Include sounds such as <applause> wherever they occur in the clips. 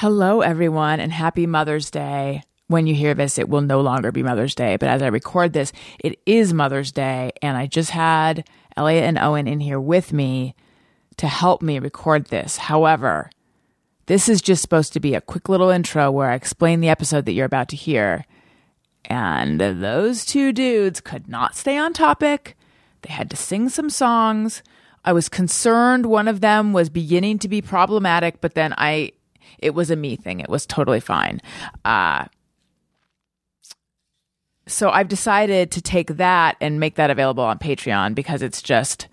Hello, everyone, and happy Mother's Day. When you hear this, it will no longer be Mother's Day, but as I record this, it is Mother's Day, and I just had Elliot and Owen in here with me to help me record this. However, this is just supposed to be a quick little intro where I explain the episode that you're about to hear. And those two dudes could not stay on topic. They had to sing some songs. I was concerned one of them was beginning to be problematic, but then I, it was a me thing. It was totally fine. Uh, so I've decided to take that and make that available on Patreon because it's just,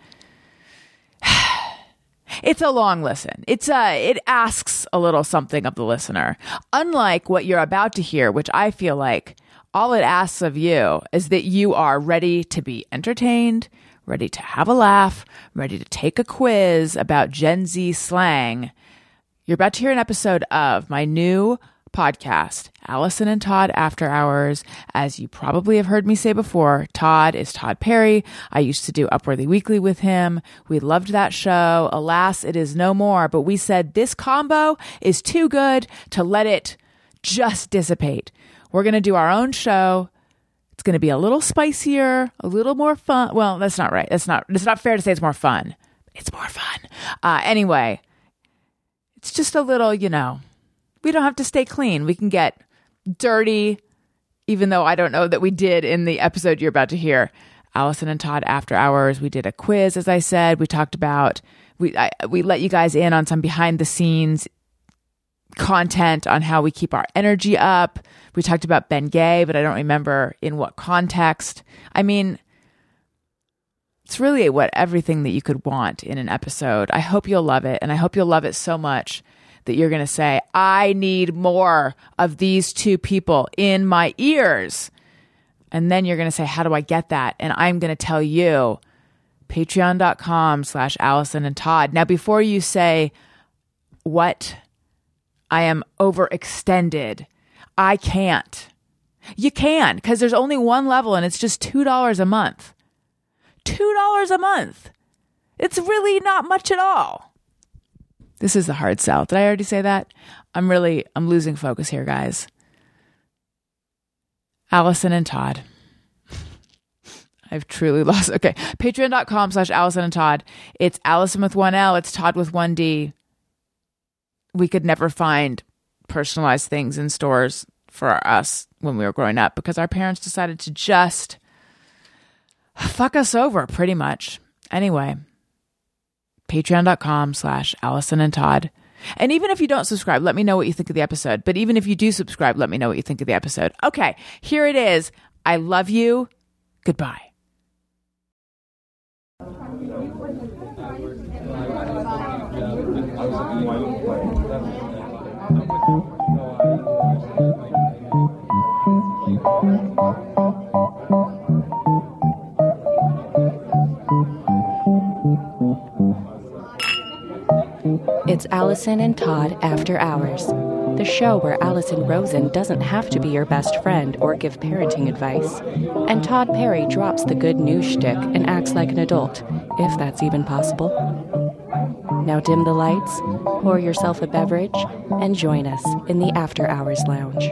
<sighs> it's a long listen. It's a, it asks a little something of the listener. Unlike what you're about to hear, which I feel like all it asks of you is that you are ready to be entertained, ready to have a laugh, ready to take a quiz about Gen Z slang. You're about to hear an episode of my new podcast, Alison and Tod After Hours. As you probably have heard me say before, Tod is Tod Perry. I used to do Upworthy Weekly with him. We loved that show. Alas, it is no more, but we said this combo is too good to let it just dissipate. We're going to do our own show. It's going to be a little spicier, a little more fun. Well, that's not right. That's not, it's not fair to say it's more fun. It's more fun. Uh, anyway, it's just a little, you know, we don't have to stay clean. We can get dirty, even though I don't know that we did in the episode you're about to hear. Alison and Tod after hours. We did a quiz, as I said. We talked about we I, we let you guys in on some behind the scenes content on how we keep our energy up. We talked about Bengay, but I don't remember in what context. I mean, it's really what everything that you could want in an episode. I hope you'll love it, and I hope you'll love it so much that you're going to say, I need more of these two people in my ears. And then you're going to say, How do I get that? And I'm going to tell you, patreon.com slash Alison and Tod. Now, before you say, What? I am overextended. I can't. You can because there's only one level and it's just $2 a month. $2 a month. It's really not much at all. This is the hard sell. Did I already say that? I'm really I'm losing focus here, guys. Alison and Tod. <laughs> I've truly <laughs> lost. Okay. Patreon.com slash Alison and Tod. It's Alison with one L. It's Tod with one D. We could never find personalized things in stores for us when we were growing up because our parents decided to just fuck us over pretty much. Anyway, patreon.com slash Alison and Tod. And even if you don't subscribe, let me know what you think of the episode. But even if you do subscribe, let me know what you think of the episode. Okay, here it is. I love you. Goodbye. It's Alison and Tod After Hours, the show where Alison Rosen doesn't have to be your best friend or give parenting advice, and Tod Perry drops the good news shtick and acts like an adult, if that's even possible. Now dim the lights, pour yourself a beverage, and join us in the After Hours Lounge.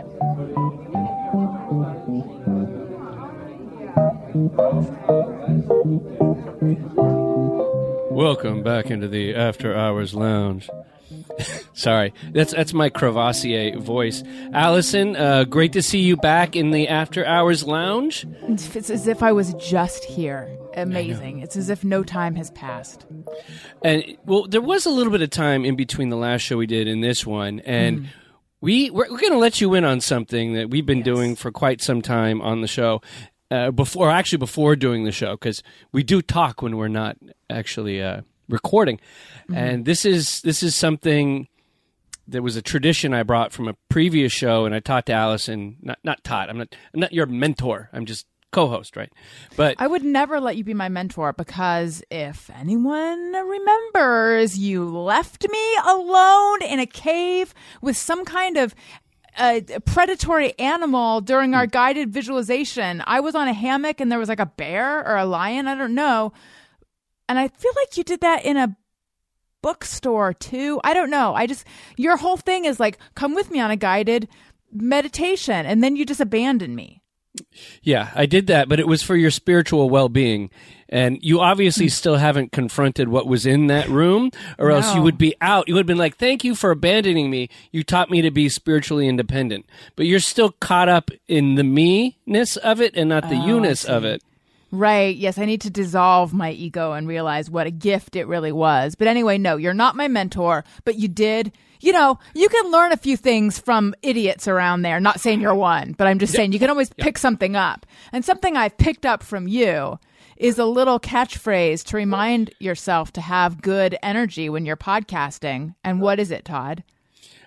Welcome back into the After Hours Lounge. <laughs> Sorry, that's that's my Courvoisier voice. Alison, uh, great to see you back in the After Hours Lounge. It's as if I was just here. Amazing. It's as if no time has passed. And well, there was a little bit of time in between the last show we did and this one, and we we're, we're going to let you in on something that we've been Yes. doing for quite some time on the show. Uh, before, actually, before doing the show, because we do talk when we're not actually uh, recording, and this is this is something there was a tradition I brought from a previous show, and I taught to Alison. Not not taught. I'm not I'm not your mentor. I'm just co-host, right? But I would never let you be my mentor because if anyone remembers, you left me alone in a cave with some kind of uh, predatory animal during our guided visualization. I was on a hammock and there was like a bear or a lion, I don't know. And I feel like you did that in a bookstore too. I don't know. I just your whole thing is like come with me on a guided meditation and then you just abandon me. Yeah, I did that, but it was for your spiritual well being. And you obviously Hmm. still haven't confronted what was in that room, or else you would be out. You would have been like, Thank you for abandoning me. You taught me to be spiritually independent. But you're still caught up in the me ness of it and not the Oh, you ness of it. Right. Yes, I need to dissolve my ego and realize what a gift it really was. But anyway, no, you're not my mentor, but you did. You know, you can learn a few things from idiots around there. Not saying you're one, but I'm just saying you can always pick something up. And something I've picked up from you is a little catchphrase to remind yourself to have good energy when you're podcasting. And what is it, Tod?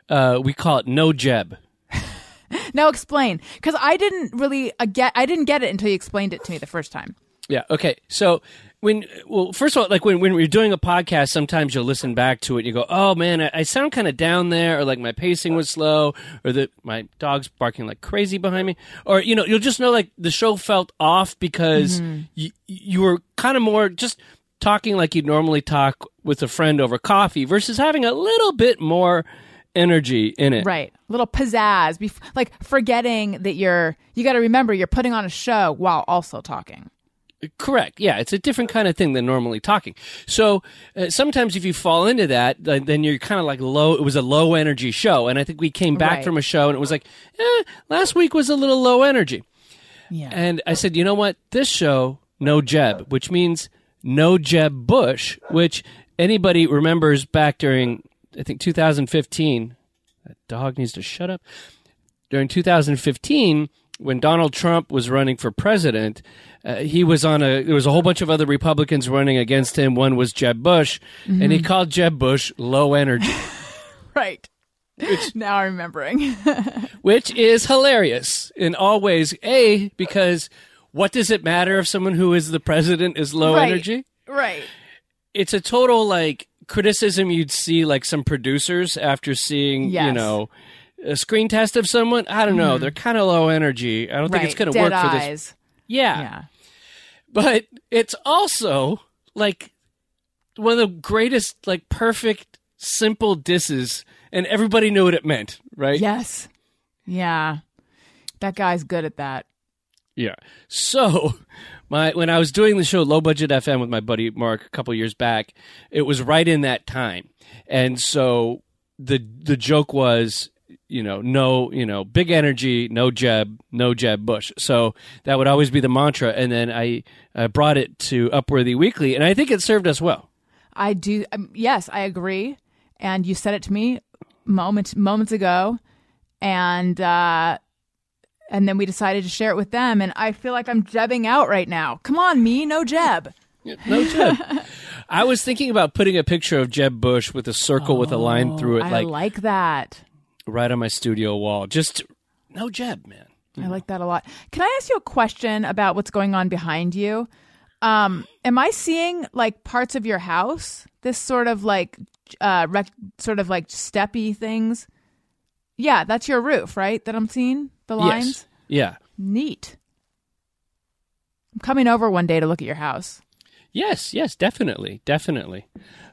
Uh, we call it no jeb. <laughs> Now explain, because I didn't really uh, get. I didn't get it until you explained it to me the first time. Yeah. Okay. So when, well, first of all, like when, when you're doing a podcast, sometimes you'll listen back to it and you go, oh man, I, I sound kind of down there, or like my pacing was slow, or that my dog's barking like crazy behind me, or, you know, you'll just know like the show felt off because mm-hmm. you, you were kind of more just talking like you'd normally talk with a friend over coffee versus having a little bit more energy in it. Right. A little pizzazz, bef- like forgetting that you're, you got to remember you're putting on a show while also talking. Correct. Yeah, it's a different kind of thing than normally talking. So uh, sometimes if you fall into that, then you're kind of like low. It was a low energy show, and I think we came back Right. from a show and it was like, eh, last week was a little low energy. Yeah. And I said, you know what? This show, no Jeb, which means no Jeb Bush, which anybody remembers back during, I think 2015. That dog needs to shut up. During 2015, when Donald Trump was running for president, uh, he was on a. There was a whole bunch of other Republicans running against him. One was Jeb Bush, and he called Jeb Bush low energy, <laughs> right. Which, <laughs> now I'm remembering. <laughs> which is hilarious in all ways. A because what does it matter if someone who is the president is low Right. energy? right. it's a total like criticism you'd see like some producers after seeing you Yes. Mm-hmm. know a screen test of someone i don't know mm-hmm. they're kind of low energy i don't think it's going to work for this yeah. Yeah. but it's also like one of the greatest like perfect simple disses and everybody knew what it meant right Yes. Yeah. That guy's good at that. Yeah. So, my when I was doing the show Low Budget FM with my buddy Mark a couple years back, it was right in that time, and so the the joke was, you know, no, you know, big energy, no Jeb, no Jeb Bush. So that would always be the mantra, and then I uh, brought it to Upworthy Weekly, and I think it served us well. I do. Um, yes, I agree. And you said it to me moments moments ago, and uh, and then we decided to share it with them. And I feel like I'm jebbing out right now. Come on, me, no jeb. No Jeb. <laughs> I was thinking about putting a picture of Jeb Bush with a circle with a line through it, I like, like that. Right on my studio wall. Just no Jeb, man. I like that a lot. Can I ask you a question about what's going on behind you? Um, am I seeing like parts of your house? This sort of like, uh, rec- sort of like steppy things. Yeah, that's your roof, right? That I'm seeing the lines. Yes. Yeah. Neat. I'm coming over one day to look at your house. Yes, yes, definitely, definitely.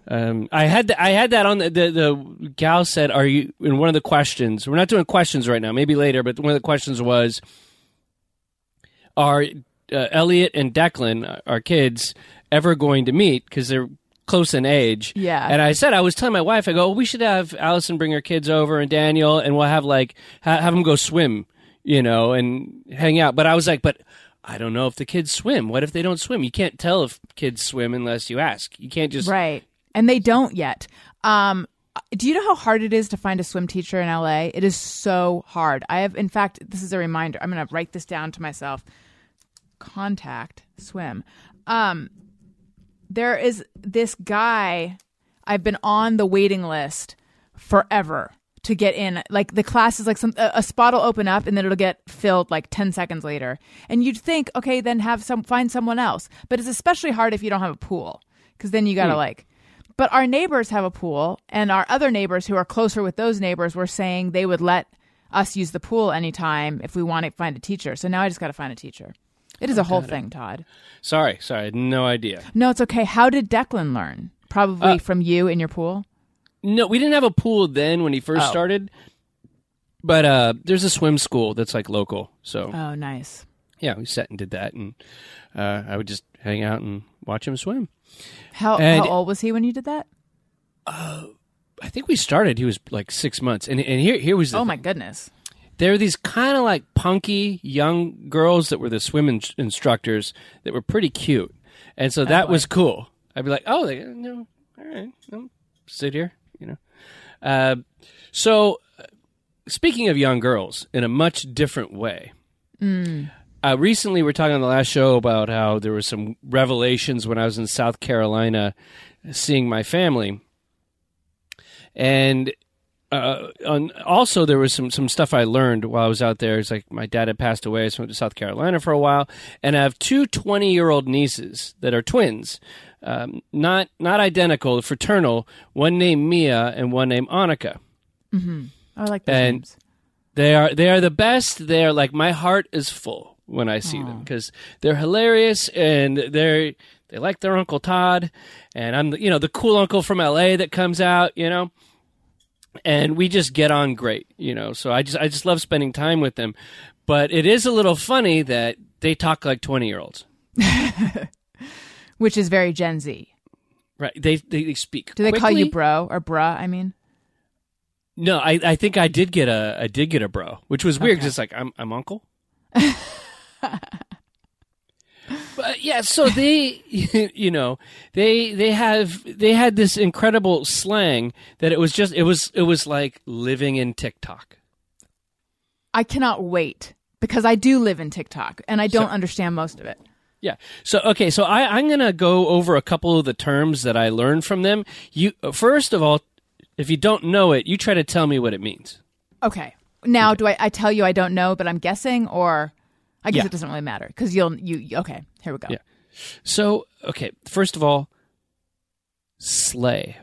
Um, I had th- I had that on the, the the gal said, "Are you?" In one of the questions, we're not doing questions right now. Maybe later, but one of the questions was, "Are uh, Elliot and Declan, uh, our kids, ever going to meet? Because they're close in age." Yeah. And I said, I was telling my wife, I go, we should have Alison bring her kids over and Daniel, and we'll have like ha- have them go swim, you know, and hang out. But I was like, but I don't know if the kids swim. What if they don't swim? You can't tell if kids swim unless you ask. You can't just Right. And they don't yet. Um, do you know how hard it is to find a swim teacher in LA? It is so hard. I have, in fact, this is a reminder. I'm going to write this down to myself. Contact swim. Um, there is this guy. I've been on the waiting list forever to get in. Like the class is like some a, spot will open up and then it'll get filled like ten seconds later. And you'd think, okay, then have some find someone else. But it's especially hard if you don't have a pool because then you got to like. But our neighbors have a pool, and our other neighbors who are closer with those neighbors were saying they would let us use the pool anytime if we want to find a teacher. So now I just got to find a teacher. It is a whole thing, Tod. Sorry, sorry, I had no idea. No, it's okay. How did Declan learn? Probably Uh, from you in your pool. No, we didn't have a pool then when he first Oh. started. But uh, there's a swim school that's like local, so Oh, nice. yeah, we sat and did that, and uh, I would just hang out and watch him swim. How And- how old was he when you did that? I think we started. He was like six months, and and here here was the Oh my goodness. there were these kind of like punky young girls that were the swim in- instructors that were pretty cute, and so that was cool. I'd be like, oh, they, no, all right, um, sit here. Uh, so, speaking of young girls, in a much different way. Uh, recently, we are talking on the last show about how there were some revelations when I was in South Carolina, seeing my family, and uh, on, also there was some some stuff I learned while I was out there. It's like my dad had passed away, so I went to South Carolina for a while, and I have two 20 year old nieces that are twins, um, not not identical, fraternal. One named Mia and one named Annika. I like those And- names. They are they are the best. They are like my heart is full when I see them because they're hilarious and they're they like their Uncle Tod, and I'm the, you know the cool uncle from L.A. that comes out, you know, and we just get on great, you know. So I just I just love spending time with them, but it is a little funny that they talk like twenty year olds, <laughs> Which is very Gen Z. right? They they, they speak. Do they call you bro or bruh? I mean, No, I I think I did get a I did get a bro, which was weird Okay. because it's like I'm I'm uncle. <laughs> but yeah, so they <laughs> you know they they have they had this incredible slang that it was just it was it was like living in TikTok. I cannot wait because I do live in TikTok and I don't So- understand most of it. Yeah. So okay, so I, I'm gonna go over a couple of the terms that I learned from them. You first of all, if you don't know it, you try to tell me what it means. Okay. Now, do I, I tell you I don't know, but I'm guessing, or I guess Yeah. it doesn't really matter because you'll you you- okay. Here we go. Yeah. So okay, first of all, slay.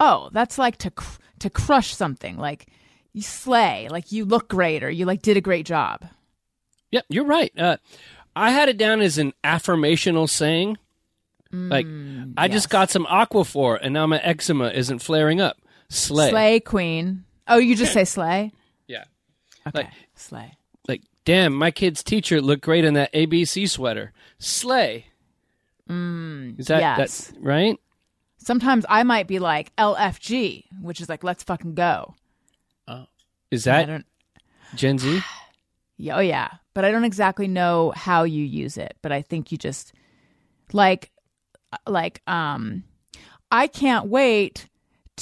Oh, that's like to cr- to crush something, like you slay, like you look great, or you like did a great job. Yep, you're right. Uh, I had it down as an affirmational saying. Like, I just got some Aquaphor, and now my eczema isn't flaring up. Slay. Slay queen. Oh, you just say slay. <laughs> Yeah. Okay, Like- slay. Like, damn, my kid's teacher looked great in that ABC sweater. Slay. Mm, Is that, yes. that right? Sometimes I might be like LFG, which is like let's fucking go. Oh. Is that. Gen Z? <sighs> <sighs> Yeah, oh yeah, but I don't exactly know how you use it. But I think you just like like um I can't wait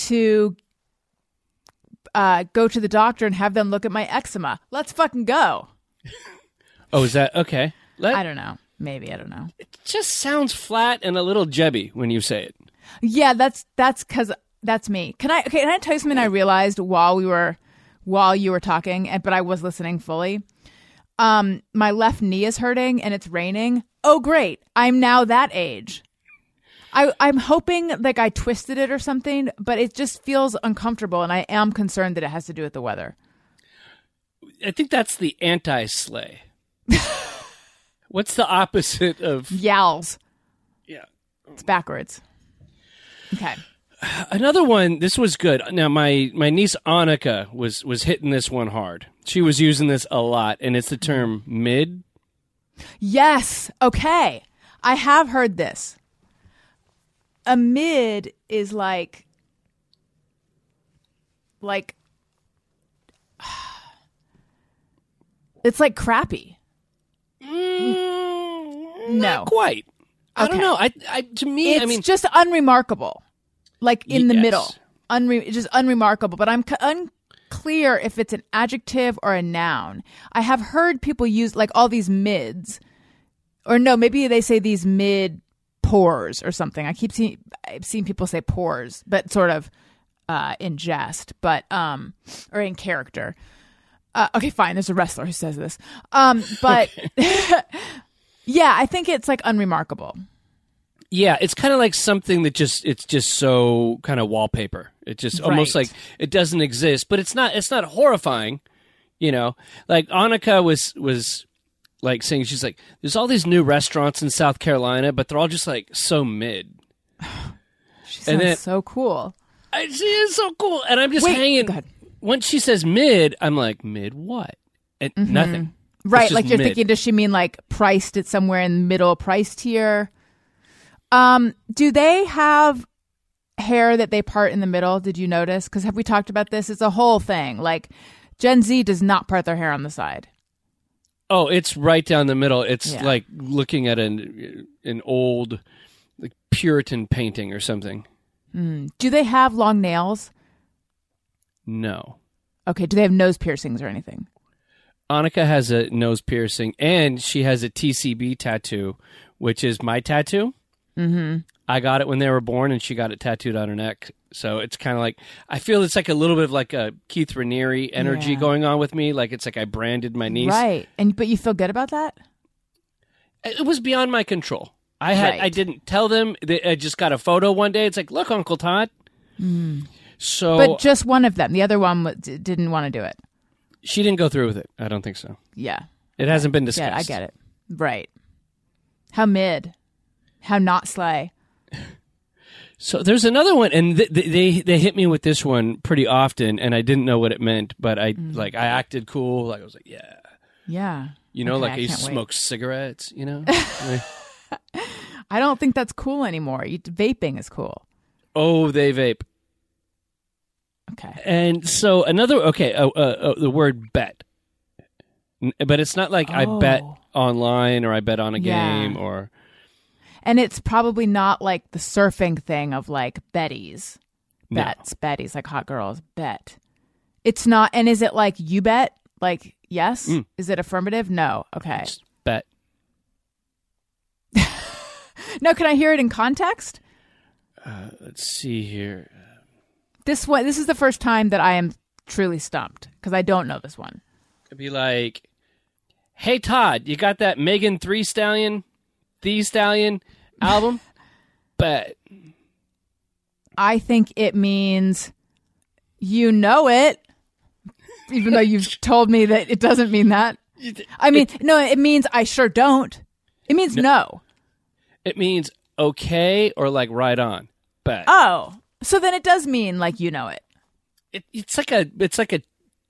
to uh go to the doctor and have them look at my eczema. Let's fucking go. <laughs> Oh, is that okay? Let, I don't know. Maybe I don't know. it just sounds flat and a little jebby when you say it. Yeah, that's that's cuz that's me. Can I okay, can I tell you something I realized while we were while you were talking but I was listening fully. Um my left knee is hurting and it's raining. Oh great. I'm now that age. I I'm hoping like I twisted it or something, but it just feels uncomfortable and I am concerned that it has to do with the weather. I think that's the anti slay. <laughs> What's the opposite of Yowls. yeah? It's backwards. Okay. Another one. This was good. Now my my niece Annika was was hitting this one hard. She was using this a lot, and it's the term mid. Yes. Okay. I have heard this. A mid is like like <sighs> it's like crappy. Mm, No. not quite. I don't know. I, I to me, It's I mean, just unremarkable. Like in the Yes. middle. Unre- just unremarkable, but I'm c- unclear if it's an adjective or a noun. I have heard people use like all these mids. Or no, maybe they say these mid pores or something. I keep seeing I've seen people say pores, but sort of uh, in jest, but um, or in character. Uh, okay, fine. There's a wrestler who says this, um, but <laughs> yeah, I think it's like unremarkable. Yeah, it's kind of like something that just it's just so kind of wallpaper. It just almost like it doesn't exist, but it's not it's not horrifying, you know. Like Annika was was like saying she's like there's all these new restaurants in South Carolina, but they're all just like so mid. <sighs> She sounds then- so cool. I, she is so cool, and I'm just Wait, hanging. Once she says mid, I'm like mid what? And mm-hmm. nothing. Right, like you're mid. thinking, does she mean like priced it somewhere in the middle price tier? Um, do they have hair that they part in the middle? Did you notice? Because have we talked about this? It's a whole thing. Like Gen Z does not part their hair on the side. Oh, it's right down the middle. It's Yeah. like looking at an an old like Puritan painting or something. Do they have long nails? No. Okay. Do they have nose piercings or anything? Annika has a nose piercing and she has a TCB tattoo, which is my tattoo. Mm-hmm. I got it when they were born, and she got it tattooed on her neck. So it's kind of like I feel it's like a little bit of like a Keith Raniere energy Yeah. going on with me. Like it's like I branded my niece. Right. And but you feel good about that? It was beyond my control. I had Right. I didn't tell them. I just got a photo one day. It's like, look, Uncle Tod. So But just one of them. The other one didn't want to do it. she didn't go through with it. I don't think so. Yeah. It hasn't been Yeah, discussed. I get it. Right. How mid? How not slay? So there's another one, and th- th- they they hit me with this one pretty often, and I didn't know what it meant, but I Mm. like I acted cool, like I was like, yeah, Yeah. you know, Okay, like I I used to wait. smoke cigarettes, you know. <laughs> I don't think that's cool anymore. You, vaping is cool. oh, they vape, Okay. and so another okay, uh, uh, uh, the word bet, but it's not like I bet Oh. online or I bet on a Yeah. game or And it's probably not like the surfing thing of like Betty's. No. Bets, Betty's, like hot girls, bet. It's not. And is it like you bet? Like, yes? Mm. Is it affirmative? No. Okay. just bet. <laughs> No, can I hear it in context? Let's see here. This one, this is the first time that I am truly stumped because I don't know this one. It'd be like, "Hey Tod, you got that Megan Thee Stallion, The Stallion album?" <laughs> but I think it means you know it, even though you've <laughs> told me that it doesn't mean that. I mean, no, it means I sure don't. It means no. It means okay or like right on. but Oh, so then it does mean like you know it. it, it's like a it's like a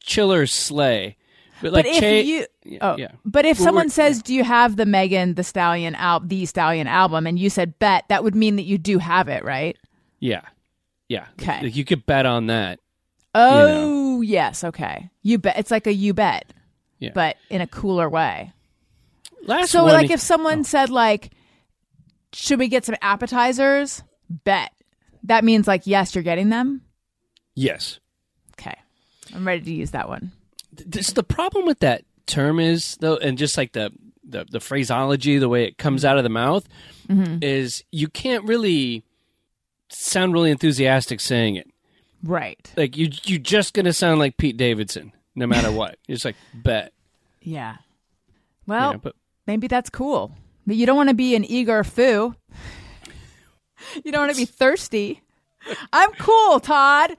chiller slay. But like But if you, oh, yeah. but if someone says, "Do you have the Megan Thee Stallion al- the Stallion album?" and you said bet, that would mean that you do have it, right? yeah, yeah, Okay. Like you could bet on that. Oh, yes, okay. You bet. It's like a you bet, Yeah. but in a cooler way. Last So, one, like, if someone oh. said, like, should we get some appetizers? Bet. That means, like, yes, you're getting them. yes, Okay. I'm ready to use that one. This the problem with that term is though, and just like the the, the phraseology, the way it comes out of the mouth, Mm-hmm. is you can't really sound really enthusiastic saying it. Right. Like you you're just gonna sound like Pete Davidson no matter what. <laughs> It's like bet. Yeah. Well, Yeah, but maybe that's cool. But you don't want to be an eager foo. <laughs> you don't want to be thirsty. <laughs> I'm cool, Tod.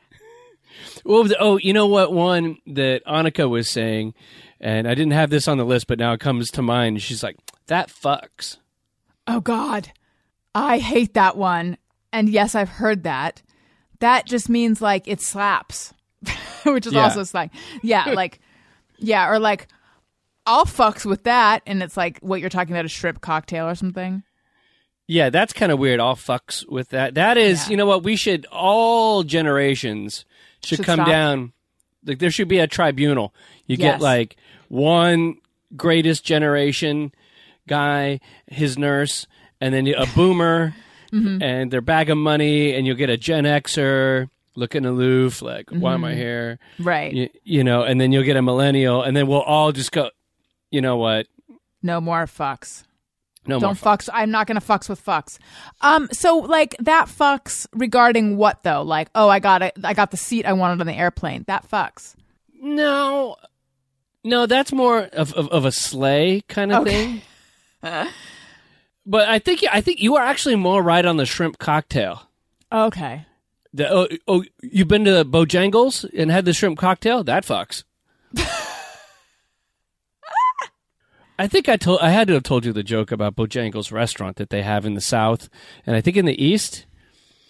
Well, oh, you know what one that Annika was saying, and I didn't have this on the list, but now it comes to mind. She's like, "That fucks." Oh God, I hate that one. And yes, I've heard that. That just means like it slaps, <laughs> which is Yeah. also slang. Yeah, <laughs> like yeah, or like I'll fucks with that, and it's like what you're talking about a shrimp cocktail or something. Yeah, that's kind of weird. All fucks with that. That is, Yeah. you know what? We should all generations should, Should come stop. down. Like there should be a tribunal. You Yes. get like one greatest generation guy, his nurse, and then a boomer, <laughs> Mm-hmm. and their bag of money, and you'll get a Gen Xer looking aloof, like, "Why am I here?" Right. you, you know, and then you'll get a millennial, and then we'll all just go, you know what? No more fucks. No Don't more. fucks. I'm not gonna fucks with fucks. Um. So like that fucks regarding what though? Like oh, I got it. I got the seat I wanted on the airplane. That fucks. No, no, that's more of of, of a slay kind of Okay. thing. <laughs> but I think I think you are actually more right on the shrimp cocktail. Okay. The, oh, oh, you've been to Bojangles and had the shrimp cocktail? That fucks. I think I told I had to have told you the joke about Bojangles restaurant that they have in the South, and I think in the East.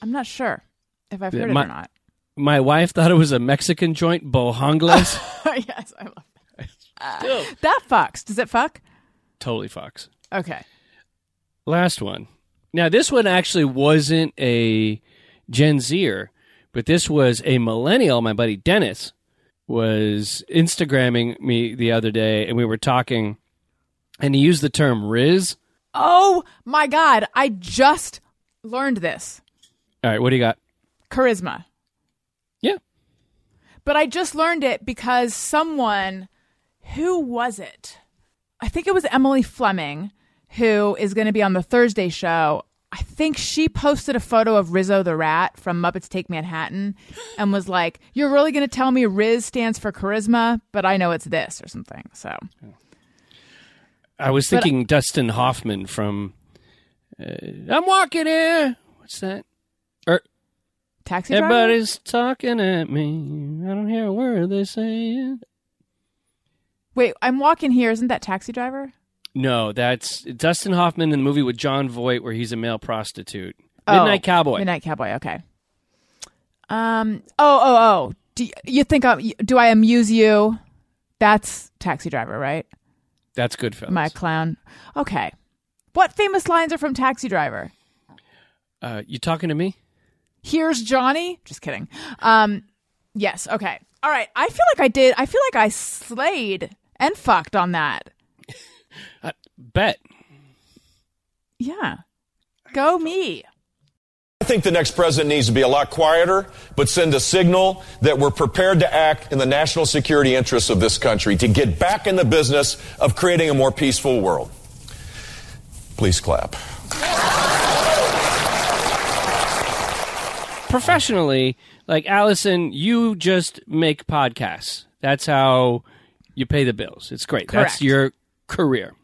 I'm not sure if I've heard my- it or not. My wife thought it was a Mexican joint, Bojangles. <laughs> yes, I love that. <laughs> Uh, that fucks. Does it fuck? totally Fox. Okay. Last one. Now, this one actually wasn't a Gen Zer, but this was a millennial. My buddy Dennis was Instagramming me the other day, and we were talking, and he used the term Riz. Oh my God. I just learned this All right, what do you got? charisma. Yeah. But I just learned it because someone, who was it? I think it was Emily Fleming, who is going to be on the Thursday show. I think she posted a photo of Rizzo the Rat from Muppets Take Manhattan and was like, You're really going to tell me Riz stands for charisma, but I know it's this or something. So, I was thinking Dustin Hoffman from uh, I'm Walking Here. What's that? Or taxi driver? Everybody's talking at me. I don't hear a word they say. Wait, I'm walking here. Isn't that taxi driver? No, that's Dustin Hoffman in the movie with Jon Voight where he's a male prostitute. Oh, Midnight Cowboy. Midnight Cowboy. Okay. Um. Oh. Oh. Oh. Do you, you think I'm? Do I amuse you? That's Taxi Driver, right? That's Goodfellas. My clown. Okay. What famous lines are from Taxi Driver? Uh, you talking to me? Here's Johnny. Just kidding. Um. Yes. Okay. All right. I feel like I did. I feel like I slayed and fucked on that. <laughs> Uh, bet. Yeah. Go me. I think the next president needs to be a lot quieter, but send a signal that we're prepared to act in the national security interests of this country to get back in the business of creating a more peaceful world. Please clap. Professionally, like Alison, you just make podcasts. That's how you pay the bills. It's great. That's your career.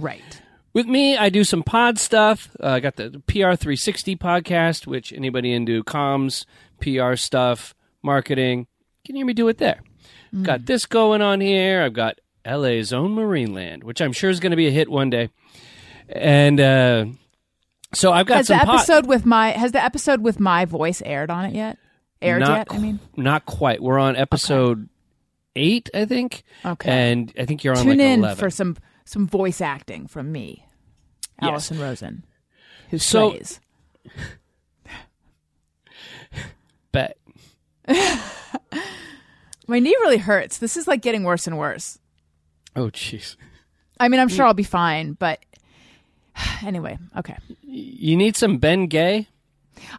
Right. With me, I do some pod stuff. Uh, I got the PR360 podcast, which anybody into comms, PR stuff, marketing, can hear me do it there. Got this going on here. I've got LA's own Marineland, which I'm sure is going to be a hit one day. And uh, so I've got Has some the episode with my has the episode with my voice aired on it yet? Aired not yet? I mean, not quite. We're on episode eight, I think. Okay. And I think you're on tune like in 11. for some some voice acting from me, Yes. Alison Rosen, who So- slays. <laughs> Bet. <laughs> My knee really hurts. This is like getting worse and worse. Oh, jeez. I mean, I'm sure I'll be fine, but <sighs> anyway, okay. You need some Bengay?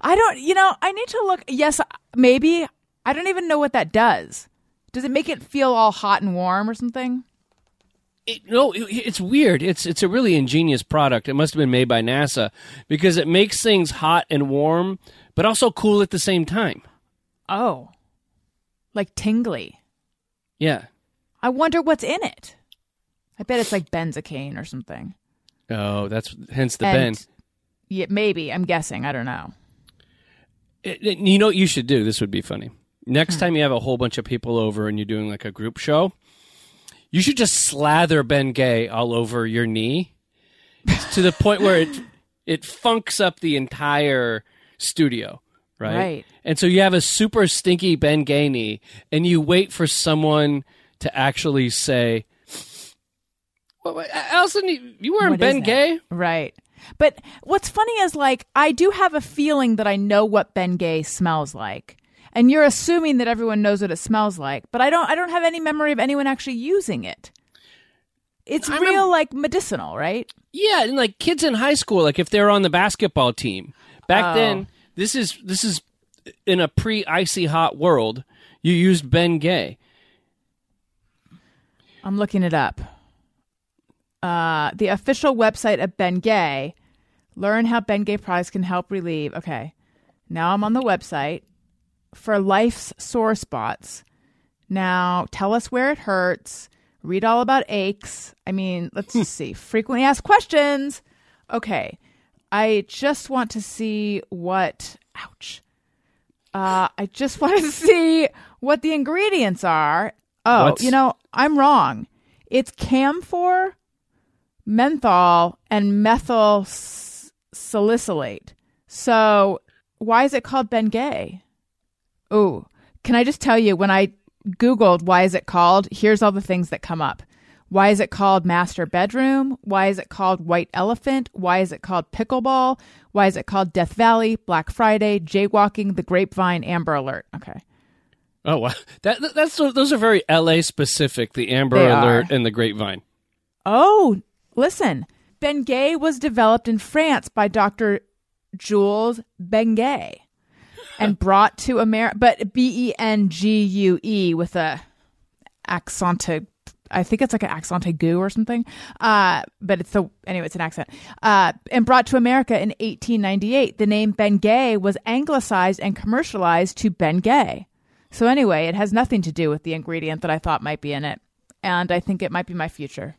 I don't, you know, I need to look. Yes, uh, maybe. I don't even know what that does. Does it make it feel all hot and warm or something? It, no, it, it's weird. It's it's a really ingenious product. It must have been made by NASA because it makes things hot and warm, but also cool at the same time. Oh, like tingly. Yeah. I wonder what's in it. I bet it's like benzocaine or something. Oh, that's hence the And- Ben. Yeah, maybe. I'm guessing. I don't know. It- it- you know what you should do? This would be funny. Next hmm. time you have a whole bunch of people over and you're doing like a group show, you should just slather Bengay all over your knee to the point where it it funks up the entire studio, right? Right. And so you have a super stinky Bengay knee, and you wait for someone to actually say, well, "Alison, you- weren't What Bengay, Right. But what's funny is like I do have a feeling that I know what Bengay smells like. And you're assuming that everyone knows what it smells like, but I don't I don't have any memory of anyone actually using it. It's I real remember- like medicinal, right? Yeah, and like kids in high school, like if they're on the basketball team. Back Oh. then, this is this is in a pre icy hot world. You used Bengay. I'm looking it up. Uh, the official website of Bengay. Learn how Bengay products can help relieve. Okay. Now I'm on the website for life's sore spots. Now tell us where it hurts. Read all about aches. I mean, let's just <laughs> see. Frequently asked questions. Okay. I just want to see what. Ouch. Uh, I just <laughs> want to see what the ingredients are. Oh, What's- you know, I'm wrong. It's camphor, menthol, and methyl salicylate. So why is it called Bengay? Oh, can I just tell you when I Googled why is it called, here's all the things that come up. Why is it called master bedroom? Why is it called white elephant? Why is it called pickleball? Why is it called Death Valley, Black Friday, jaywalking, the grapevine, Amber Alert? Okay. Oh wow, that that's those are very L.A. specific. The Amber They Alert are. and the Grapevine. Oh, listen. Bengay was developed in France by Dr. Jules Bengué and brought to America, but B E N G U E with a accent. I think it's like an accent aigu or something. Uh, but it's the anyway, it's an accent. Uh, and brought to America in 1898. The name Bengay was anglicized and commercialized to Bengay. So anyway, it has nothing to do with the ingredient that I thought might be in it, and I think it might be my future.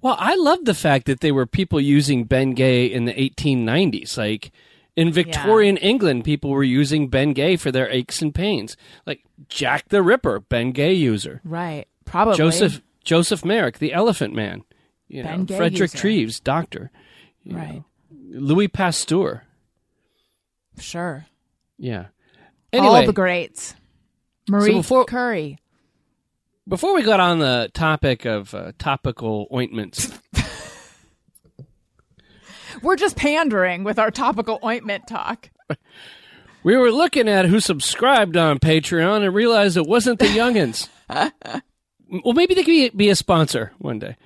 Well, I love the fact that there were people using Bengay in the 1890s. Like in Victorian England, people were using Bengay for their aches and pains. Like Jack the Ripper, Bengay user. Right. Probably. Joseph Joseph Merrick, the Elephant Man. You know, Bengay Frederick user. Treves, doctor. Right. know. Louis Pasteur. Sure. Yeah. Anyway, All the greats. Marie before- Curie. before we got on the topic of uh, topical ointments, <laughs> We're just pandering with our topical ointment talk. we were looking at who subscribed on Patreon and realized it wasn't the youngins. <laughs> well, maybe they could be, be a sponsor one day.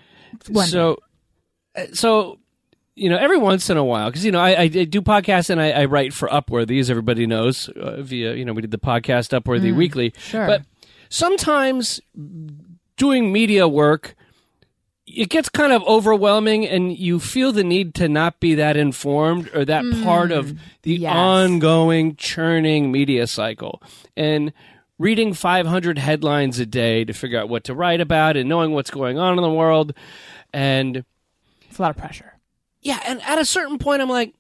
One so, uh, so you know, every once in a while, because you know, I, I do podcasts and I, I write for Upworthy, as everybody knows. Uh, via you know, we did the podcast Upworthy Weekly. Mm, sure. but sometimes doing media work it gets kind of overwhelming and you feel the need to not be that informed or that part of the Mm, yes. ongoing churning media cycle. And reading 500 headlines a day to figure out what to write about and knowing what's going on in the world and It's a lot of pressure. yeah and at a certain point i'm like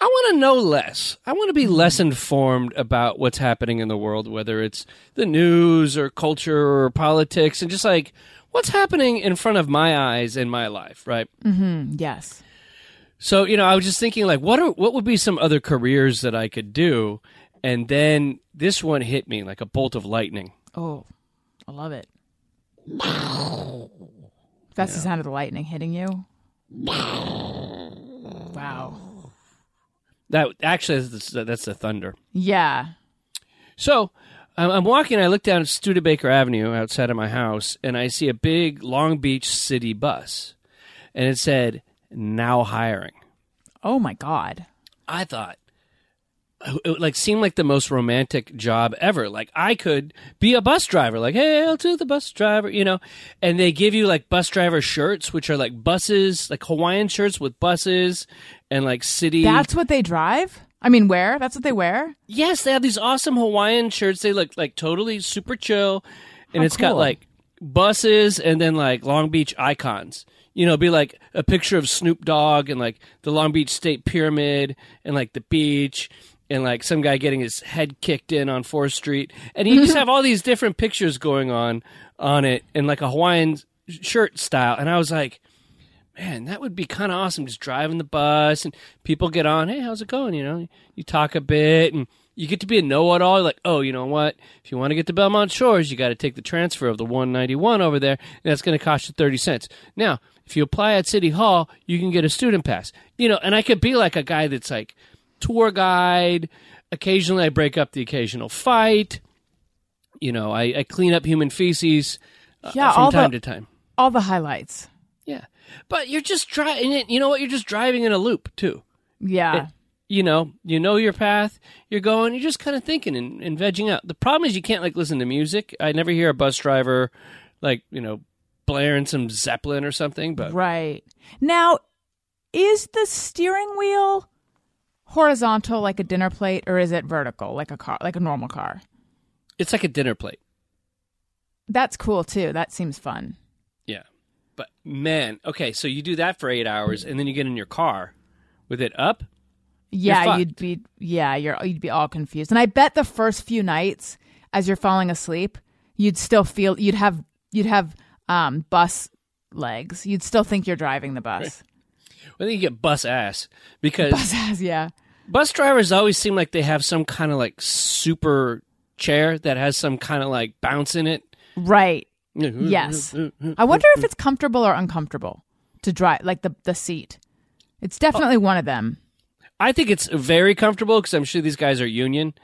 i want to know less. I want to be less informed about what's happening in the world whether it's the news or culture or politics. And just like what's happening in front of my eyes in my life right Mm-hmm. yes. so you know, I was just thinking like, what are what would be some other careers that I could do? And then this one hit me like a bolt of lightning. Oh, I love it. <laughs> That's the sound of the lightning hitting you. Wow. That actually that's the, that's the thunder. Yeah. So I'm I'm walking. I look down at Studebaker Avenue outside of my house, and I see a big Long Beach City bus, and it said "Now hiring." Oh my God. I thought it like seemed like the most romantic job ever. Like I could be a bus driver. Like, hey, I'll do the bus driver, you know. And they give you like bus driver shirts, which are like buses, like Hawaiian shirts with buses and like city. That's what they drive? I mean, wear? That's what they wear? yes, they have these awesome Hawaiian shirts. They look like totally super chill, and How it's got like buses and then like Long Beach icons. You know, be like a picture of Snoop Dogg and like the Long Beach State Pyramid and like the beach and like some guy getting his head kicked in on Fourth Street, and you just <laughs> have all these different pictures going on on it in like a Hawaiian shirt style. And I was like, man, that would be kind of awesome. Just driving the bus and people get on. Hey, how's it going? You know, you talk a bit and you get to be a know-it-all. Like, oh, you know what? If you want to get to Belmont Shores, you got to take the transfer of the 191 over there, and that's going to cost you 30 cents. Now, if you apply at City Hall, you can get a student pass. You know, and I could be like a guy that's like tour guide. Occasionally, I break up the occasional fight. You know, I, I clean up human feces uh, Yeah, from all time the- to time. All the highlights. Yeah, but you're just driving. You know what? You're just driving in a loop too. Yeah. You know, you know your path. You're going. You're just kind of thinking and, and vegging out. The problem is you can't like listen to music. I never hear a bus driver like you know blaring some Zeppelin or something. But Right. Now, is the steering wheel horizontal like a dinner plate or is it vertical like a car like a normal car? it's like a dinner plate. That's cool too. That seems fun. But man, okay. So you do that for eight hours, and then you get in your car with it up. Yeah, you'd be yeah, you're you'd be all confused. And I bet the first few nights as you're falling asleep, you'd still feel you'd have you'd have um bus legs. You'd still think you're driving the bus. <laughs> I think you get bus ass because Bus ass, yeah. Bus drivers always seem like they have some kind of like super chair that has some kind of like bounce in it. Right. Yes. I wonder if it's comfortable or uncomfortable to drive, like the the seat. It's definitely one of them. I think it's very comfortable because I'm sure these guys are union,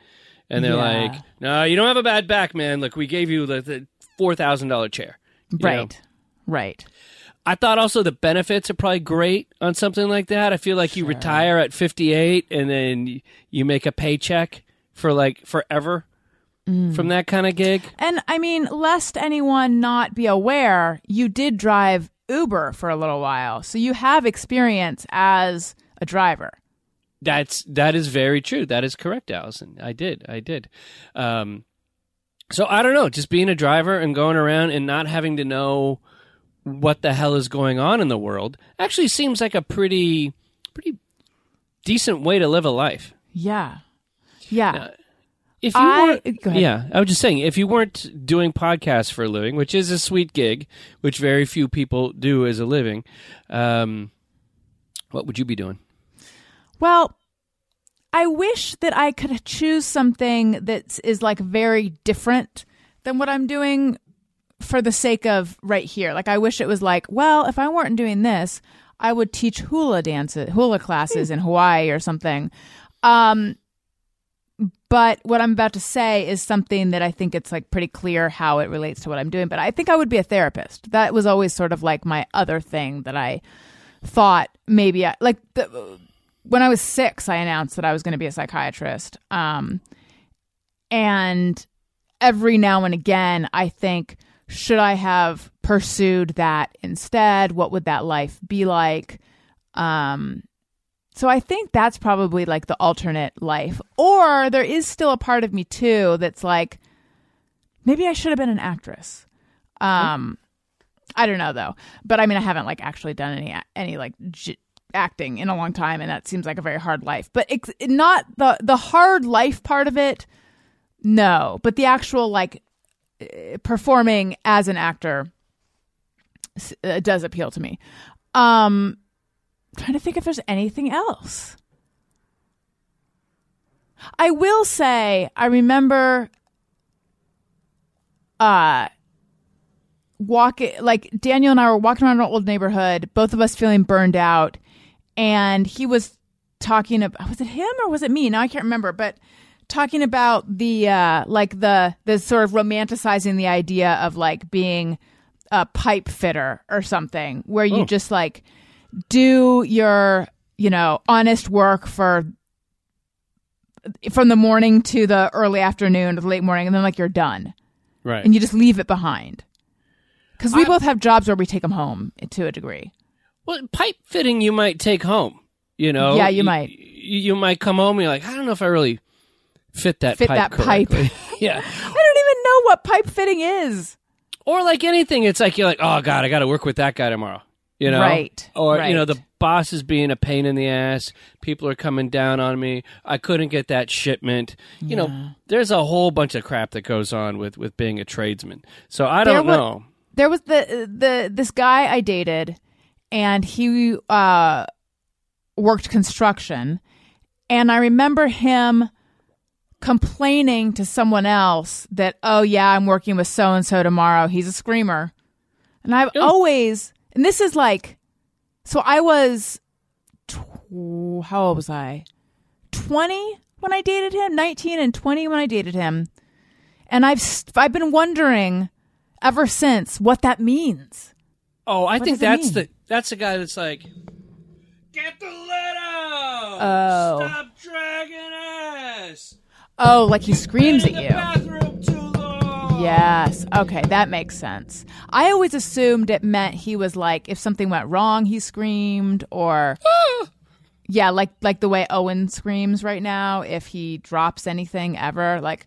and they're Yeah. like, "No, you don't have a bad back, man. Look, we gave you the, the four thousand dollar chair." You know? Right. Right. I thought also the benefits are probably great on something like that. I feel like you retire at 58 and then you make a paycheck for like forever Mm. from that kind of gig. And I mean, lest anyone not be aware, you did drive Uber for a little while. So you have experience as a driver. That's that is very true. That is correct, Alison. I did. I did. Um, so I don't know. Just being a driver and going around and not having to know what the hell is going on in the world actually seems like a pretty pretty decent way to live a life. Yeah. Yeah. If you I- ahead. yeah, I was just saying, if you weren't doing podcasts for a living, which is a sweet gig, which very few people do as a living, um, what would you be doing? Well, I wish that I could choose something that is like very different than what I'm doing for the sake of right here. Like I wish it was like, well, if I weren't doing this, I would teach hula dances, hula classes in Hawaii or something. Um but what I'm about to say is something that I think it's like pretty clear how it relates to what I'm doing. But I think I would be a therapist. That was always sort of like my other thing that I thought maybe I, like the, when I was six, I announced that I was going to be a psychiatrist. Um, and every now and again, I think, should I have pursued that instead? What would that life be like? Um, so I think that's probably like the alternate life. Or there is still a part of me too that's like, maybe I should have been an actress. Um, I don't know though. But I mean, I haven't like actually done any any like j- acting in a long time, and that seems like a very hard life. But it's not the the hard life part of it. No, but the actual like eh, performing as an actor uh, does appeal to me. Um, trying to think if there's anything else. I will say I remember uh walking like Daniel and I were walking around our old neighborhood, both of us feeling burned out, and he was talking about was it him or was it me? Now I can't remember, but talking about the uh like the the sort of romanticizing the idea of like being a pipe fitter or something where you Oh. just like do your you know honest work for from the morning to the early afternoon to the late morning and then like you're done Right. and you just leave it behind because we I- both have jobs where we take them home to a degree well, pipe fitting you might take home. You know. Yeah, you might. You, you might come home and you're like, I don't know if I really fit that Fit pipe that pipe. <laughs> <laughs> yeah. i don't even know what pipe fitting is Or like anything, it's like you're like, oh god, I got to work with that guy tomorrow. You know, Right, Or you know, the boss is being a pain in the ass. People are coming down on me. I couldn't get that shipment. You know, there's a whole bunch of crap that goes on with with being a tradesman. So I don't wa- know. there was the the this guy I dated, and he uh, worked construction, and I remember him complaining to someone else that oh yeah I'm working with so and so tomorrow. He's a screamer, and I've always and this is like so I was tw- how old was I twenty when I dated him, nineteen and twenty when I dated him, and I've I've been wondering ever since what that means. Oh, I think that's the that's the guy that's like, get the lid out. Oh. Stop dragging ass. Oh, like he screams at you. Bathroom too long. Yes. Okay, that makes sense. I always assumed it meant he was like if something went wrong, he screamed or Yeah, like like the way Owen screams right now if he drops anything ever like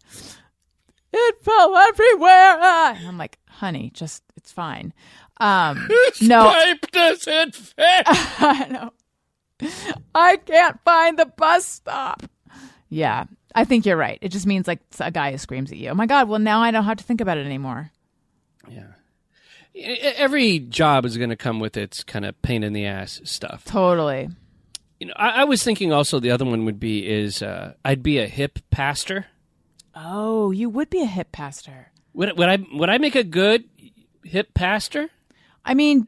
it fell everywhere. ah." I'm like, "Honey, just it's fine." Um <laughs> no, Pipe doesn't fit. I know. I can't find the bus stop. Yeah, I think you're right. It just means like a guy who screams at you. Oh my god! Well, now I don't have to think about it anymore. yeah. Every job is going to come with its kind of pain in the ass stuff. Totally. you know, I, I was thinking also the other one would be is uh, I'd be a hip pastor. Oh, you would be a hip pastor. Would would I would I make a good hip pastor? I mean,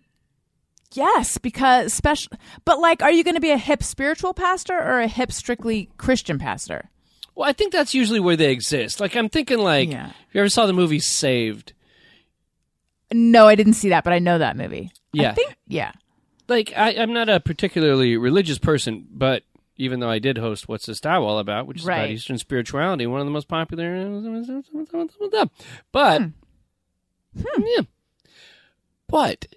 yes, because special. But like, are you going to be a hip spiritual pastor or a hip strictly Christian pastor? Well, I think that's usually where they exist. Like I'm thinking, like Yeah. if you ever saw the movie Saved, No, I didn't see that, but I know that movie. Yeah. I think yeah. like I, I'm not a particularly religious person, but even though I did host "What's This Tao All About," which is about Eastern spirituality, one of the most popular, but hmm. Hmm. yeah, but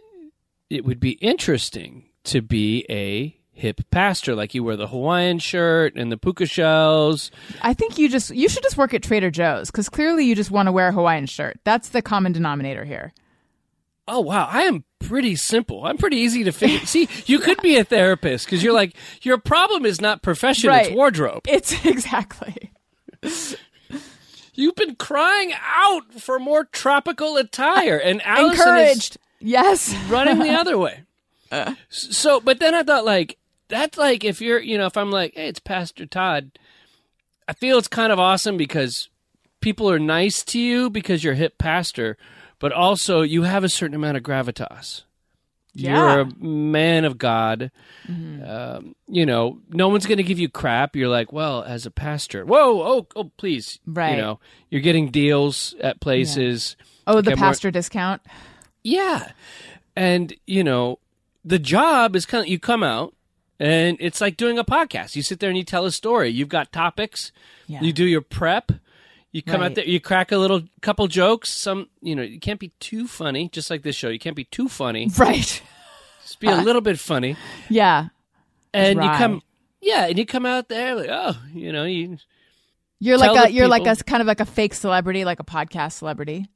it would be interesting to be a hip pastor, like you wear the Hawaiian shirt and the puka shells. I think you just you should just work at Trader Joe's because clearly you just want to wear a Hawaiian shirt. That's the common denominator here. Oh wow, I am pretty simple. I'm pretty easy to figure. See, you could be a therapist because you're like your problem is not profession; Right. it's wardrobe. It's <laughs> exactly. You've been crying out for more tropical attire, and Alison is Encouraged. Yes. running the <laughs> other way. Uh. So, but then I thought, like, that's like if you're, you know, if I'm like, hey, it's Pastor Tod, I feel it's kind of awesome because people are nice to you because you're a hip pastor, but also you have a certain amount of gravitas. You're a man of God. Um, you know, no one's going to give you crap. You're like, well, as a pastor, whoa, oh, oh, please, Right. You know, you're getting deals at places. Oh, the Get more- pastor discount. Yeah. And, you know, the job is kind of, you come out and it's like doing a podcast. You sit there and you tell a story. You've got topics. Yeah. You do your prep. You come out there, you crack a little couple jokes. Some, you know, you can't be too funny, just like this show. You can't be too funny. <laughs> Right. Just be a <laughs> little bit funny. Yeah. And you come, yeah, and you come out there like, oh, you know, you, You're like a you're like a kind of like a fake celebrity, like a podcast celebrity.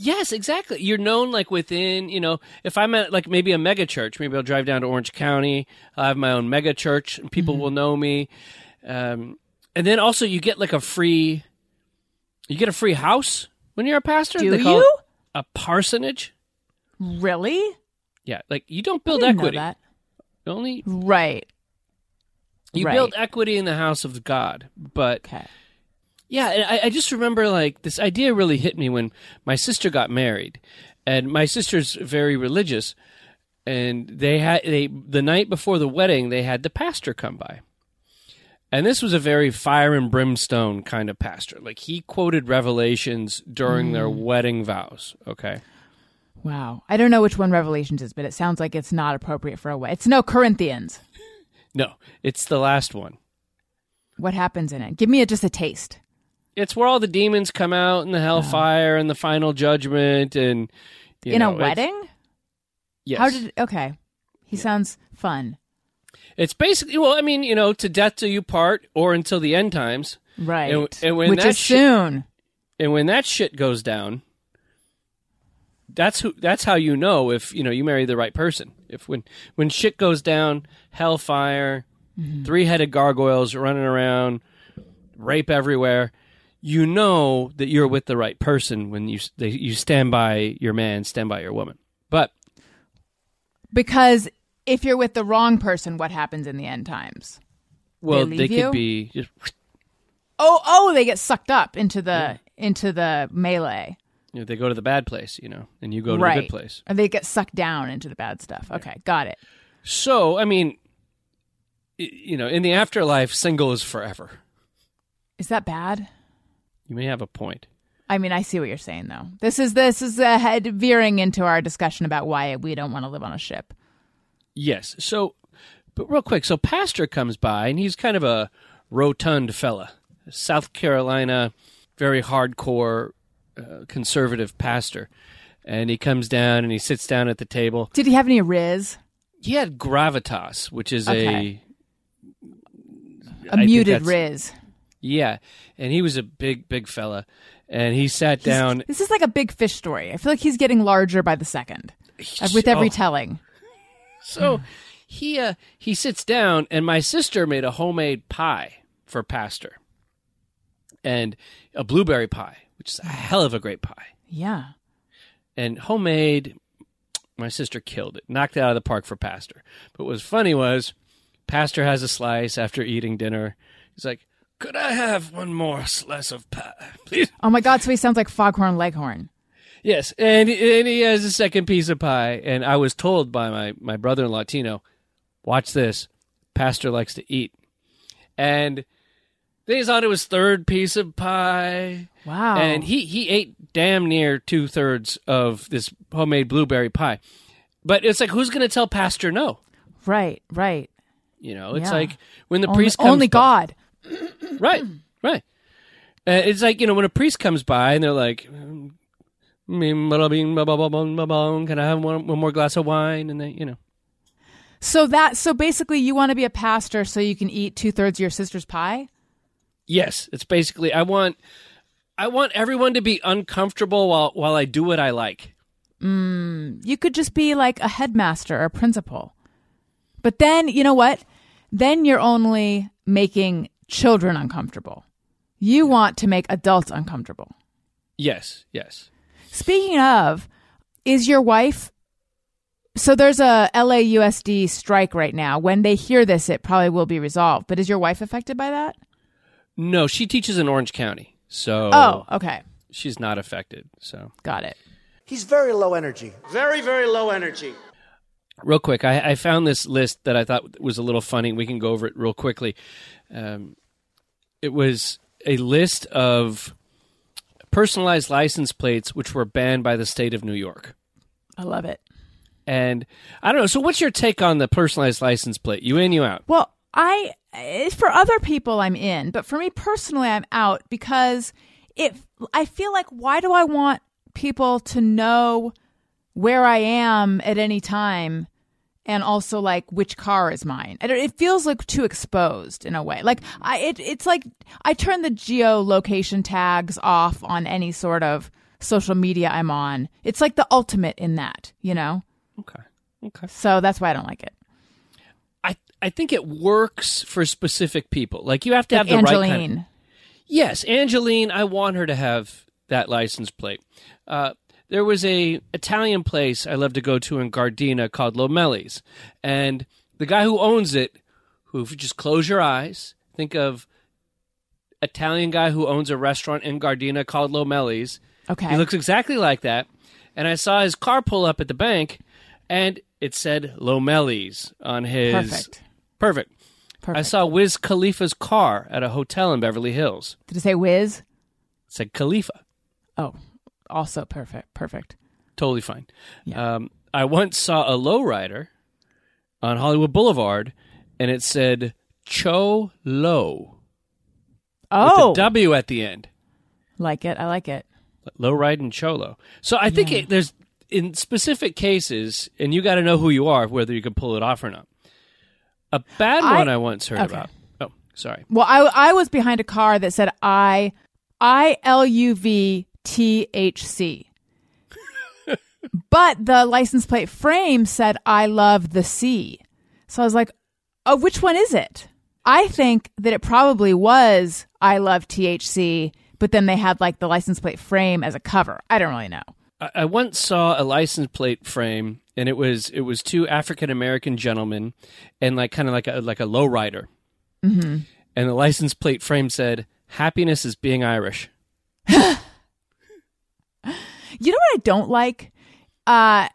Yes, exactly. You're known like within, you know, if I'm at like maybe a mega church, maybe I'll drive down to Orange County. I'll have my own mega church and people will know me. Um, and then also you get like a free, you get a free house when you're a pastor. Do you? a parsonage. Really? Yeah, like you don't build equity. that. Only Right. you Right. build equity in the house of God. But Okay. Yeah, and I, I just remember like this idea really hit me when my sister got married, and my sister's very religious, and they had they the night before the wedding they had the pastor come by, and this was a very fire and brimstone kind of pastor. Like he quoted Revelations during their mm. wedding vows. Okay, Wow. I don't know which one Revelations is, but it sounds like it's not appropriate for a wedding. It's no Corinthians. <laughs> no, it's the last one. What happens in it? Give me a, just a taste. It's where all the demons come out and the hellfire and the final judgment and you in know, a wedding? Yes. How did okay. He sounds fun. It's basically well, I mean, you know, to death do you part, or until the end times. Right. And- and when Which that is shit- soon. And when that shit goes down, that's who. That's how you know if you know you marry the right person. If when when shit goes down, hellfire, Mm-hmm. three headed gargoyles running around, rape everywhere. You know that you're with the right person when you they, you stand by your man, stand by your woman. But Because if you're with the wrong person, what happens in the end times? well, They they, you? could be just Oh, oh, they get sucked up into the into the melee. you know, they go to the bad place, you know, and you go to right. the good place. And they get sucked down into the bad stuff. Okay, got it. So, I mean, you know, in the afterlife, single is forever. Is that bad? You may have a point. I mean, I see what you're saying though. This is this is uh, head veering into our discussion about why we don't want to live on a ship. Yes. So, but real quick, so Pastor comes by, and he's kind of a rotund fella, South Carolina, very hardcore uh, conservative pastor. And he comes down and he sits down at the table. Did he have any rizz? He had gravitas, which is Okay. a A I muted rizz. Yeah, and he was a big, big fella, and he sat down. This is like a big fish story. I feel like he's getting larger by the second with every Oh. telling. So he uh, he sits down, and my sister made a homemade pie for Pastor, and a blueberry pie, which is a hell of a great pie, Yeah. and homemade. My sister killed it, knocked it out of the park for Pastor. But what was funny was pastor has a slice after eating dinner. He's like, "Could I have one more slice of pie, please?" Oh my God! So he sounds like Foghorn Leghorn. Yes, and and he has a second piece of pie. And I was told by my my brother in Latino, watch this. Pastor likes to eat, and he's on to his third piece of pie. Wow. And he he ate damn near two thirds of this homemade blueberry pie. But it's like, who's going to tell Pastor no? right, right. You know, it's Yeah. like when the Only, priest comes only God. Right, right. Uh, it's like you know when a priest comes by and they're like, "Mm, "Mm, "Can I have one, one more glass of wine?" And they, you know, So that so basically, you want to be a pastor so you can eat two thirds of your sister's pie. yes, it's basically I want I want everyone to be uncomfortable while while I do what I like. You could just be like a headmaster or principal. But then, you know what? Then you're only making children uncomfortable. You want to make adults uncomfortable. Yes, yes. Speaking of, is your wife so there's a LAUSD strike right now. When they hear this, it probably will be resolved. But is your wife affected by that? No, she teaches in Orange County, so Oh, okay. she's not affected. So Got it. He's very low energy. Very, very low energy. real quick, I, I found this list that I thought was a little funny. We can go over it real quickly. Um, it was a list of personalized license plates which were banned by the state of New York. I love it. And I don't know. So, what's your take on the personalized license plate? You in, you out? Well, I for other people I'm in, but for me personally I'm out because it I feel like why do I want people to know where I am at any time and also like which car is mine. Don't- It feels like too exposed in a way. Like I it it's like I turn the geolocation tags off on any sort of social media I'm on. It's like the ultimate in that, you know? Okay. Okay. So that's why I don't like it. I, I think it works for specific people. Like, you have to Like have the right Angeline. kind of. Yes, Angeline, I want her to have that license plate. Uh, there was a Italian place I love to go to in Gardena called Lomelli's, and the guy who owns it, who if you just close your eyes, think of Italian guy who owns a restaurant in Gardena called Lomelli's. Okay. He looks exactly like that. And I saw his car pull up at the bank, and it said Lomelli's on his. Perfect. Perfect. Perfect. I saw Wiz Khalifa's car at a hotel in Beverly Hills. Did it say Wiz? It said Khalifa. Oh, also perfect. Perfect. Totally fine. Yeah. Um, I once saw a lowrider on Hollywood Boulevard, and it said Cho Low Oh, with a W at the end. like it. I like it. Low ride and Cholo. So I think it, there's in specific cases, and you got to know who you are, whether you can pull it off or not. A bad I- one I once heard okay. about. Oh, sorry. Well, I I was behind a car that said I I L U V T H C. <laughs> But the license plate frame said I love the sea. So I was like, "Oh, which one is it?" I think that it probably was I love THC, but then they had like the license plate frame as a cover. I don't really know. I, I once saw a license plate frame, and it was it was two African American gentlemen, and like kind of like a like a lowrider, mm-hmm. and the license plate frame said, "Happiness is being Irish." <laughs> You know what I don't like? Uh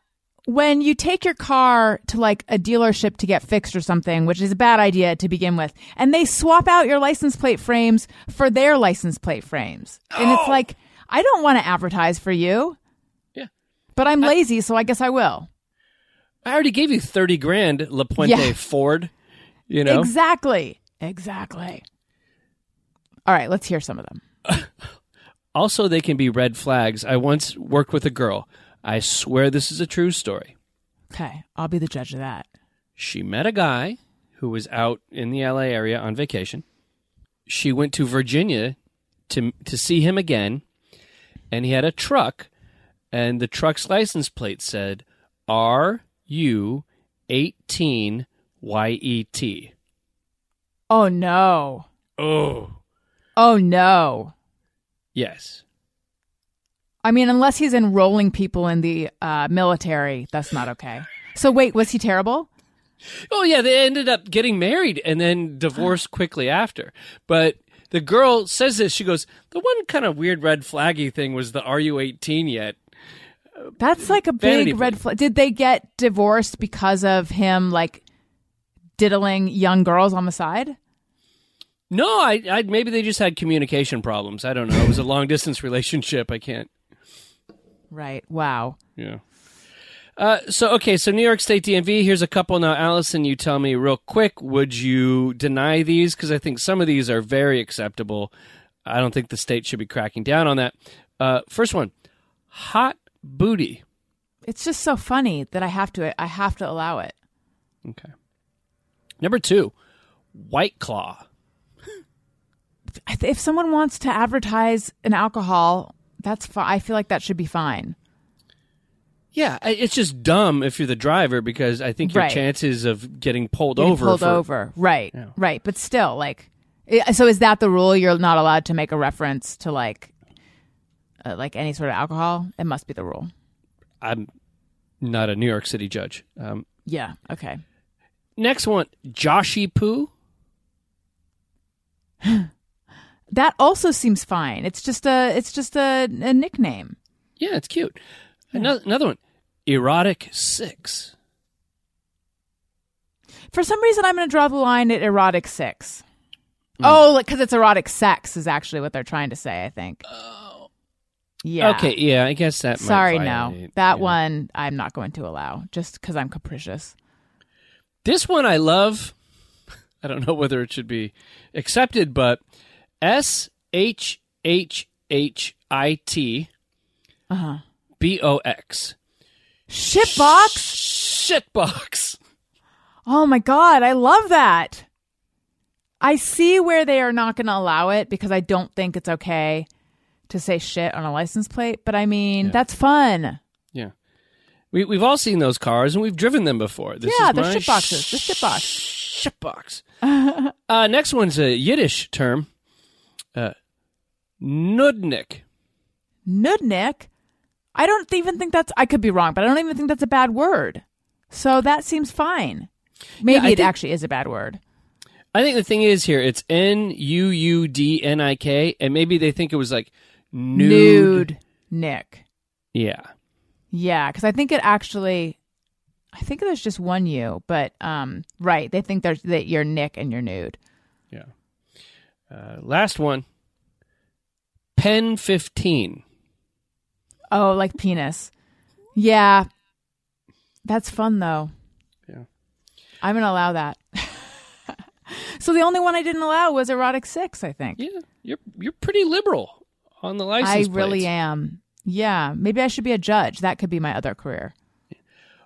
when you take your car to like a dealership to get fixed or something, which is a bad idea to begin with, and they swap out your license plate frames for their license plate frames. And it's like, I don't want to advertise for you, Yeah, but I'm lazy, so I guess I will. I already gave you thirty grand, La Puente Yeah. Ford. You know, Exactly. Exactly. All right, let's hear some of them. <laughs> Also, they can be red flags. I once worked with a girl. I swear this is a true story. Okay, I'll be the judge of that. She met a guy who was out in the LA area on vacation. She went to Virginia to to see him again, and he had a truck, and the truck's license plate said R U eighteen Y E T. Oh no. Oh Oh no. Yes, I mean, unless he's enrolling people in the uh, military, that's not okay. So wait, was he terrible? Oh yeah, they ended up getting married and then divorced quickly after. But the girl says this. She goes, "The one kind of weird red flaggy thing was the Are you 18 yet?" That's like a Vanity big red flag. Did they get divorced because of him like diddling young girls on the side? No, I, I maybe they just had communication problems. I don't know. It was a long distance relationship. I can't. Right. Wow. Yeah. Uh, so okay, so New York State DMV. Here's a couple now. Alison, you tell me real quick. Would you deny these? Because I think some of these are very acceptable. I don't think the state should be cracking down on that. Uh, first one, hot booty. It's just so funny that I have to I have to allow it. Okay. Number two, White Claw. If someone wants to advertise an alcohol, that's fi- I feel like that should be fine. Yeah, it's just dumb if you're the driver because I think your Right. chances of getting pulled Getting over pulled for over. Right. Yeah. Right. But still, like, i- so is that the rule? You're not allowed to make a reference to like, uh, like any sort of alcohol. It must be the rule. I'm not a New York City judge. Um, Yeah. Okay. next one, Joshy Poo. <laughs> That also seems fine. It's just a it's just a, a nickname. Yeah, it's cute. Another, another one, Erotic Six. For some reason, I'm going to draw the line at erotic six. Hmm. Oh, because it's erotic sex is actually what they're trying to say. I think. Oh. Yeah. Okay, yeah, I guess that. might Sorry, no. That yeah. one I'm not going to allow just because I'm capricious. This one I love. <laughs> I don't know whether it should be accepted, but S H H H I T Uh-huh. B O X. Shitbox. Shitbox. Oh my god, I love that. I see where they are not going to allow it because I don't think it's okay to say shit on a license plate. But I mean, that's fun. Yeah. We, we've all seen those cars and we've driven them before. This Yeah, is they're my shitboxes. The Shitbox. <laughs> uh, next one's a Yiddish term. Nudnik. Nudnik. I don't even think that's. I could be wrong, but I don't even think that's a bad word. So that seems fine. Maybe I it think- actually is a bad word. I think the thing is here, it's N U U D N I K, and maybe they think it was like nude. Nude Nick. Yeah. Yeah, because I think it actually. I think there's just one U, but um, right. They think there's that you're Nick and you're nude. Yeah. Uh, last one. Pen 15. Oh, like penis. Yeah. That's fun though. Yeah. I'm gonna allow that. <laughs> so the only one I didn't allow was erotic six, I think. Yeah, you're you're pretty liberal on the license I really plates. am. Yeah. Maybe I should be a judge. That could be my other career.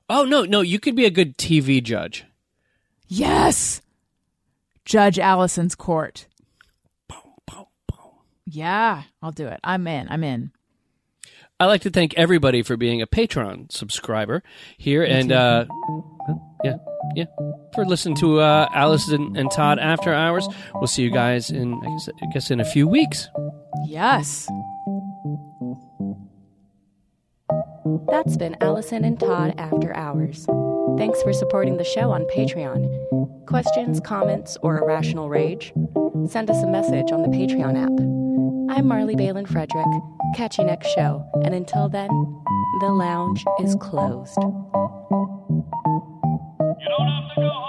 Oh no, no, you could be a good TV judge. Yes. Judge Alison's court. Yeah, I'll do it. I'm in. I'm in. I'd like to thank everybody for being a Patreon subscriber here, and uh, yeah, yeah, for listening to uh, Alice and, and Tod After Hours. We'll see you guys in, I guess, I guess, in a few weeks. Yes. That's been Alison and Tod After Hours. Thanks for supporting the show on Patreon. Questions, comments, or irrational rage? Send us a message on the Patreon app. I'm Marley Balin Frederick. Catch you next show. And until then, the lounge is closed. You don't have to go